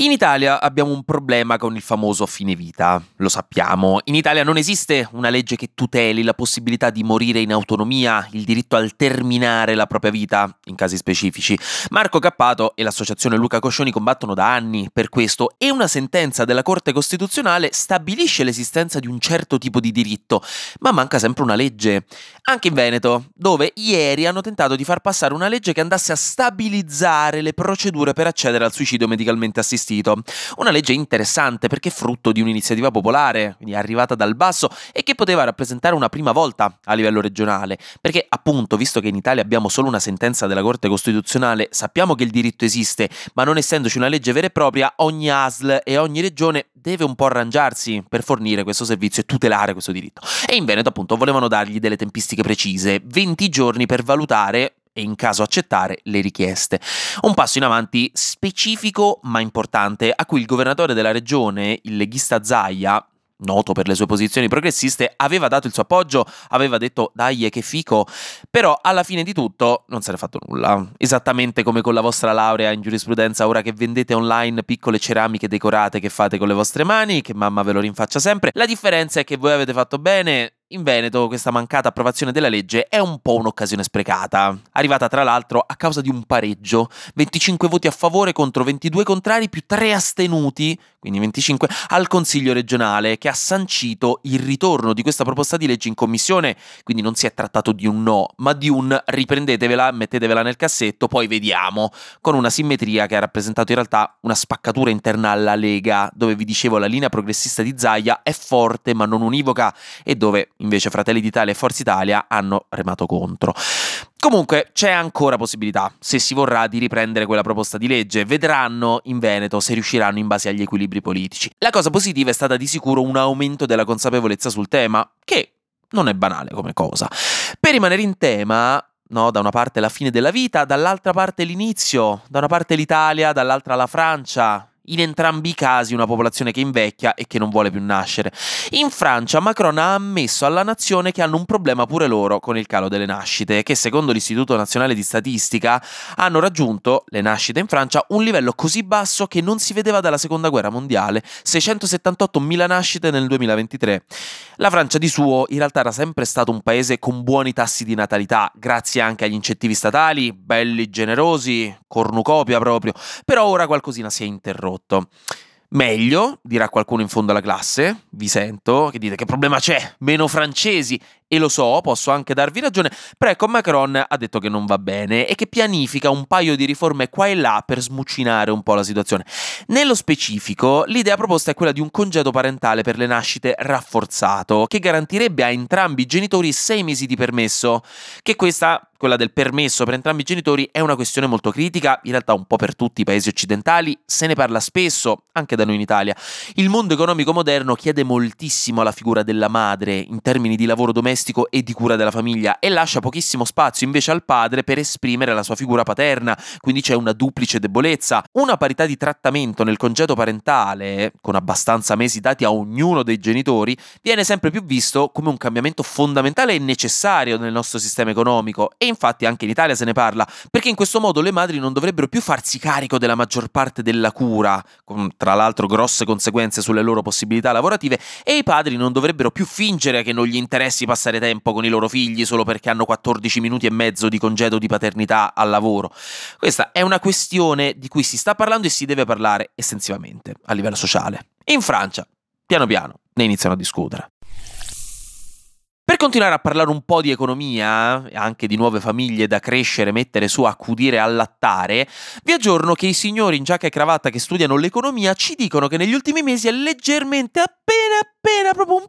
In Italia abbiamo un problema con il famoso fine vita, lo sappiamo. In Italia non esiste una legge che tuteli la possibilità di morire in autonomia, il diritto al terminare la propria vita, in casi specifici. Marco Cappato e l'associazione Luca Coscioni combattono da anni per questo e una sentenza della Corte Costituzionale stabilisce l'esistenza di un certo tipo di diritto, ma manca sempre una legge. Anche in Veneto, dove ieri hanno tentato di far passare una legge che andasse a stabilizzare le procedure per accedere al suicidio medicalmente assistito assistito. Una legge interessante perché frutto di un'iniziativa popolare, quindi arrivata dal basso e che poteva rappresentare una prima volta a livello regionale, perché appunto, visto che in Italia abbiamo solo una sentenza della Corte Costituzionale, sappiamo che il diritto esiste, ma non essendoci una legge vera e propria, ogni ASL e ogni regione deve un po' arrangiarsi per fornire questo servizio e tutelare questo diritto. E in Veneto appunto volevano dargli delle tempistiche precise, 20 giorni per valutare e in caso accettare le richieste. Un passo in avanti specifico ma importante a cui il governatore della regione, il leghista Zaia, noto per le sue posizioni progressiste, aveva dato il suo appoggio, aveva detto dai che fico, però alla fine di tutto non se ne è fatto nulla. Esattamente come con la vostra laurea in giurisprudenza, ora che vendete online piccole ceramiche decorate che fate con le vostre mani, che mamma ve lo rinfaccia sempre, la differenza è che voi avete fatto bene in Veneto questa mancata approvazione della legge è un po' un'occasione sprecata, arrivata tra l'altro a causa di un pareggio, 25 voti a favore contro 22 contrari più 3 astenuti, quindi 25, al Consiglio regionale che ha sancito il ritorno di questa proposta di legge in commissione, quindi non si è trattato di un no, ma di un riprendetevela, mettetevela nel cassetto, poi vediamo, con una simmetria che ha rappresentato in realtà una spaccatura interna alla Lega, dove vi dicevo la linea progressista di Zaia è forte ma non univoca e dove invece Fratelli d'Italia e Forza Italia hanno remato contro. Comunque c'è ancora possibilità, se si vorrà, di riprendere quella proposta di legge. Vedranno in Veneto se riusciranno in base agli equilibri politici. La cosa positiva è stata di sicuro un aumento della consapevolezza sul tema, che non è banale come cosa. Per rimanere in tema, no, da una parte la fine della vita, dall'altra parte l'inizio, da una parte l'Italia, dall'altra la Francia, in entrambi i casi una popolazione che invecchia e che non vuole più nascere. In Francia Macron ha ammesso alla nazione che hanno un problema pure loro con il calo delle nascite, che secondo l'Istituto Nazionale di Statistica hanno raggiunto, le nascite in Francia, un livello così basso che non si vedeva dalla Seconda Guerra Mondiale, 678.000 nascite nel 2023. La Francia di suo in realtà era sempre stato un paese con buoni tassi di natalità, grazie anche agli incentivi statali, belli generosi, cornucopia proprio, però ora qualcosina si è interrotto prodotto. Meglio, dirà qualcuno in fondo alla classe, vi sento, che dite che problema c'è, meno francesi, e lo so, posso anche darvi ragione, però ecco Macron ha detto che non va bene e che pianifica un paio di riforme qua e là per smuccinare un po' la situazione. Nello specifico, l'idea proposta è quella di un congedo parentale per le nascite rafforzato, che garantirebbe a entrambi i genitori sei mesi di permesso, che questa quella del permesso per entrambi i genitori è una questione molto critica, in realtà un po' per tutti i paesi occidentali, se ne parla spesso, anche da noi in Italia. Il mondo economico moderno chiede moltissimo alla figura della madre in termini di lavoro domestico e di cura della famiglia e lascia pochissimo spazio invece al padre per esprimere la sua figura paterna, quindi c'è una duplice debolezza. Una parità di trattamento nel congedo parentale, con abbastanza mesi dati a ognuno dei genitori, viene sempre più visto come un cambiamento fondamentale e necessario nel nostro sistema economico e infatti anche in Italia se ne parla, perché in questo modo le madri non dovrebbero più farsi carico della maggior parte della cura, con tra l'altro grosse conseguenze sulle loro possibilità lavorative, e i padri non dovrebbero più fingere che non gli interessi passare tempo con i loro figli solo perché hanno 14 minuti e mezzo di congedo di paternità al lavoro. Questa è una questione di cui si sta parlando e si deve parlare estensivamente a livello sociale. In Francia, piano piano, ne iniziano a discutere. Per continuare a parlare un po' di economia, anche di nuove famiglie da crescere, mettere su, accudire, allattare, vi aggiorno che i signori in giacca e cravatta che studiano l'economia ci dicono che negli ultimi mesi è leggermente appena appena proprio un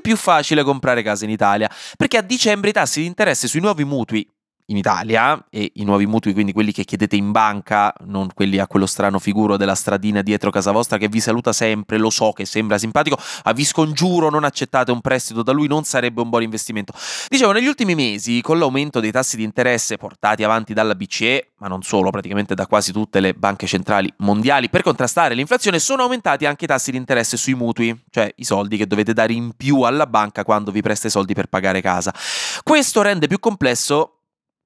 più facile comprare casa in Italia, perché a dicembre i tassi di interesse sui nuovi mutui in Italia e i nuovi mutui, quindi quelli che chiedete in banca, non quelli a quello strano figuro della stradina dietro casa vostra che vi saluta sempre, lo so che sembra simpatico, ma vi scongiuro non accettate un prestito da lui, non sarebbe un buon investimento. Dicevo, negli ultimi mesi, con l'aumento dei tassi di interesse portati avanti dalla BCE, ma non solo, praticamente da quasi tutte le banche centrali mondiali, per contrastare l'inflazione sono aumentati anche i tassi di interesse sui mutui, cioè i soldi che dovete dare in più alla banca quando vi presta i soldi per pagare casa. Questo rende più complesso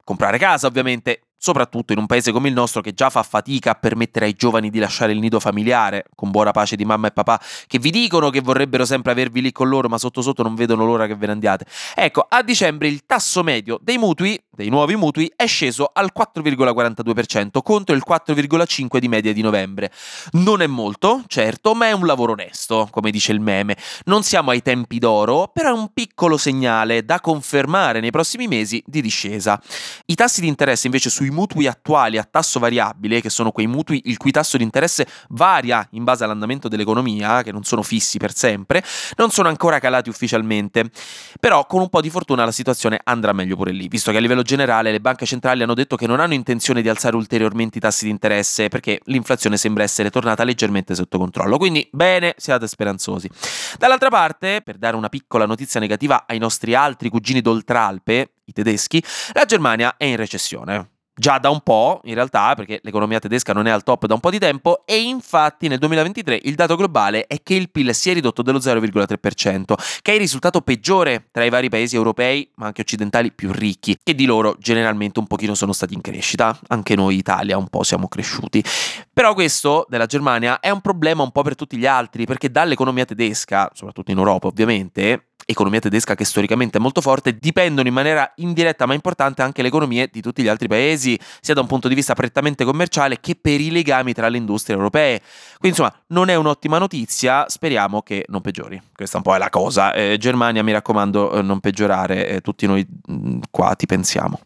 comprare casa, ovviamente, soprattutto in un paese come il nostro che già fa fatica a permettere ai giovani di lasciare il nido familiare, con buona pace di mamma e papà, che vi dicono che vorrebbero sempre avervi lì con loro, ma sotto sotto non vedono l'ora che ve ne andiate. Ecco, a dicembre il tasso medio dei mutui, dei nuovi mutui, è sceso al 4,42% contro il 4,5% di media di novembre. Non è molto, certo, ma è un lavoro onesto, come dice il meme. Non siamo ai tempi d'oro, però è un piccolo segnale da confermare nei prossimi mesi di discesa. I tassi di interesse invece sui mutui attuali a tasso variabile, che sono quei mutui il cui tasso di interesse varia in base all'andamento dell'economia, che non sono fissi per sempre, non sono ancora calati ufficialmente. Però con un po' di fortuna la situazione andrà meglio pure lì, visto che a livello generale le banche centrali hanno detto che non hanno intenzione di alzare ulteriormente i tassi di interesse perché l'inflazione sembra essere tornata leggermente sotto controllo. Quindi bene, siate speranzosi. Dall'altra parte, per dare una piccola notizia negativa ai nostri altri cugini d'Oltralpe, i tedeschi, la Germania è in recessione già da un po', in realtà, perché l'economia tedesca non è al top da un po' di tempo, e infatti nel 2023 il dato globale è che il PIL si è ridotto dello 0,3%, che è il risultato peggiore tra i vari paesi europei, ma anche occidentali più ricchi, che di loro generalmente un pochino sono stati in crescita, anche noi Italia un po' siamo cresciuti. Però questo della Germania è un problema un po' per tutti gli altri, perché dall'economia tedesca, soprattutto in Europa ovviamente, economia tedesca che storicamente è molto forte, dipendono in maniera indiretta ma importante anche le economie di tutti gli altri paesi, sia da un punto di vista prettamente commerciale che per i legami tra le industrie europee. Quindi insomma non è un'ottima notizia, speriamo che non peggiori. Questa un po' è la cosa. Eh, Germania mi raccomando eh, non peggiorare, eh, tutti noi mh, mm, qua ti pensiamo.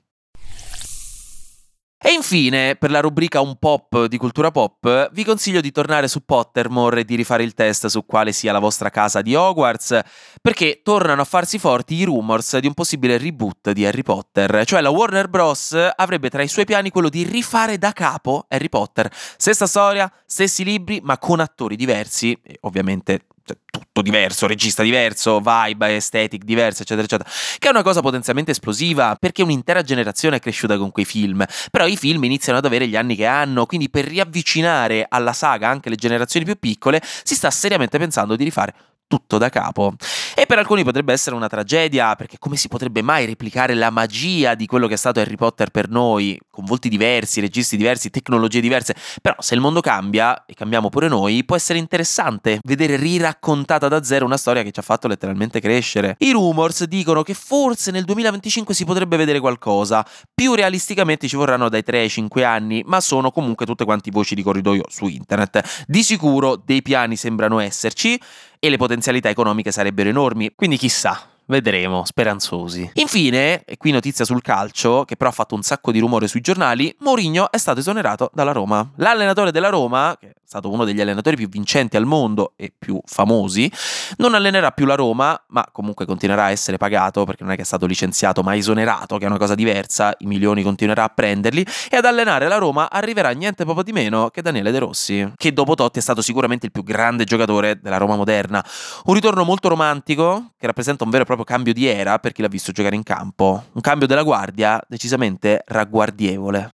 E infine, per la rubrica Un pop di cultura pop, vi consiglio di tornare su Pottermore e di rifare il test su quale sia la vostra casa di Hogwarts, perché tornano a farsi forti i rumors di un possibile reboot di Harry Potter, cioè la Warner Bros. avrebbe tra i suoi piani quello di rifare da capo Harry Potter. Stessa storia, stessi libri, ma con attori diversi, e ovviamente tutto diverso, regista diverso, vibe, aesthetic diversa, eccetera, eccetera, che è una cosa potenzialmente esplosiva perché un'intera generazione è cresciuta con quei film, però i film iniziano ad avere gli anni che hanno, quindi per riavvicinare alla saga anche le generazioni più piccole si sta seriamente pensando di rifare tutto da capo. E per alcuni potrebbe essere una tragedia, perché come si potrebbe mai replicare la magia di quello che è stato Harry Potter per noi, con volti diversi, registi diversi, tecnologie diverse? Però se il mondo cambia, e cambiamo pure noi, può essere interessante vedere riraccontata da zero una storia che ci ha fatto letteralmente crescere. I rumors dicono che forse nel 2025 si potrebbe vedere qualcosa, più realisticamente ci vorranno dai 3 ai 5 anni, ma sono comunque tutte quanti voci di corridoio su internet. Di sicuro dei piani sembrano esserci, e le potenzialità economiche sarebbero enormi, quindi chissà. Vedremo, speranzosi. Infine, e qui notizia sul calcio, che però ha fatto un sacco di rumore sui giornali, Mourinho è stato esonerato dalla Roma. L'allenatore della Roma, che stato uno degli allenatori più vincenti al mondo e più famosi, non allenerà più la Roma, ma comunque continuerà a essere pagato, perché non è che è stato licenziato, ma esonerato, che è una cosa diversa, i milioni continuerà a prenderli, e ad allenare la Roma arriverà niente poco di meno che Daniele De Rossi, che dopo Totti è stato sicuramente il più grande giocatore della Roma moderna. Un ritorno molto romantico, che rappresenta un vero e proprio proprio cambio di era per chi l'ha visto giocare in campo. Un cambio della guardia decisamente ragguardievole.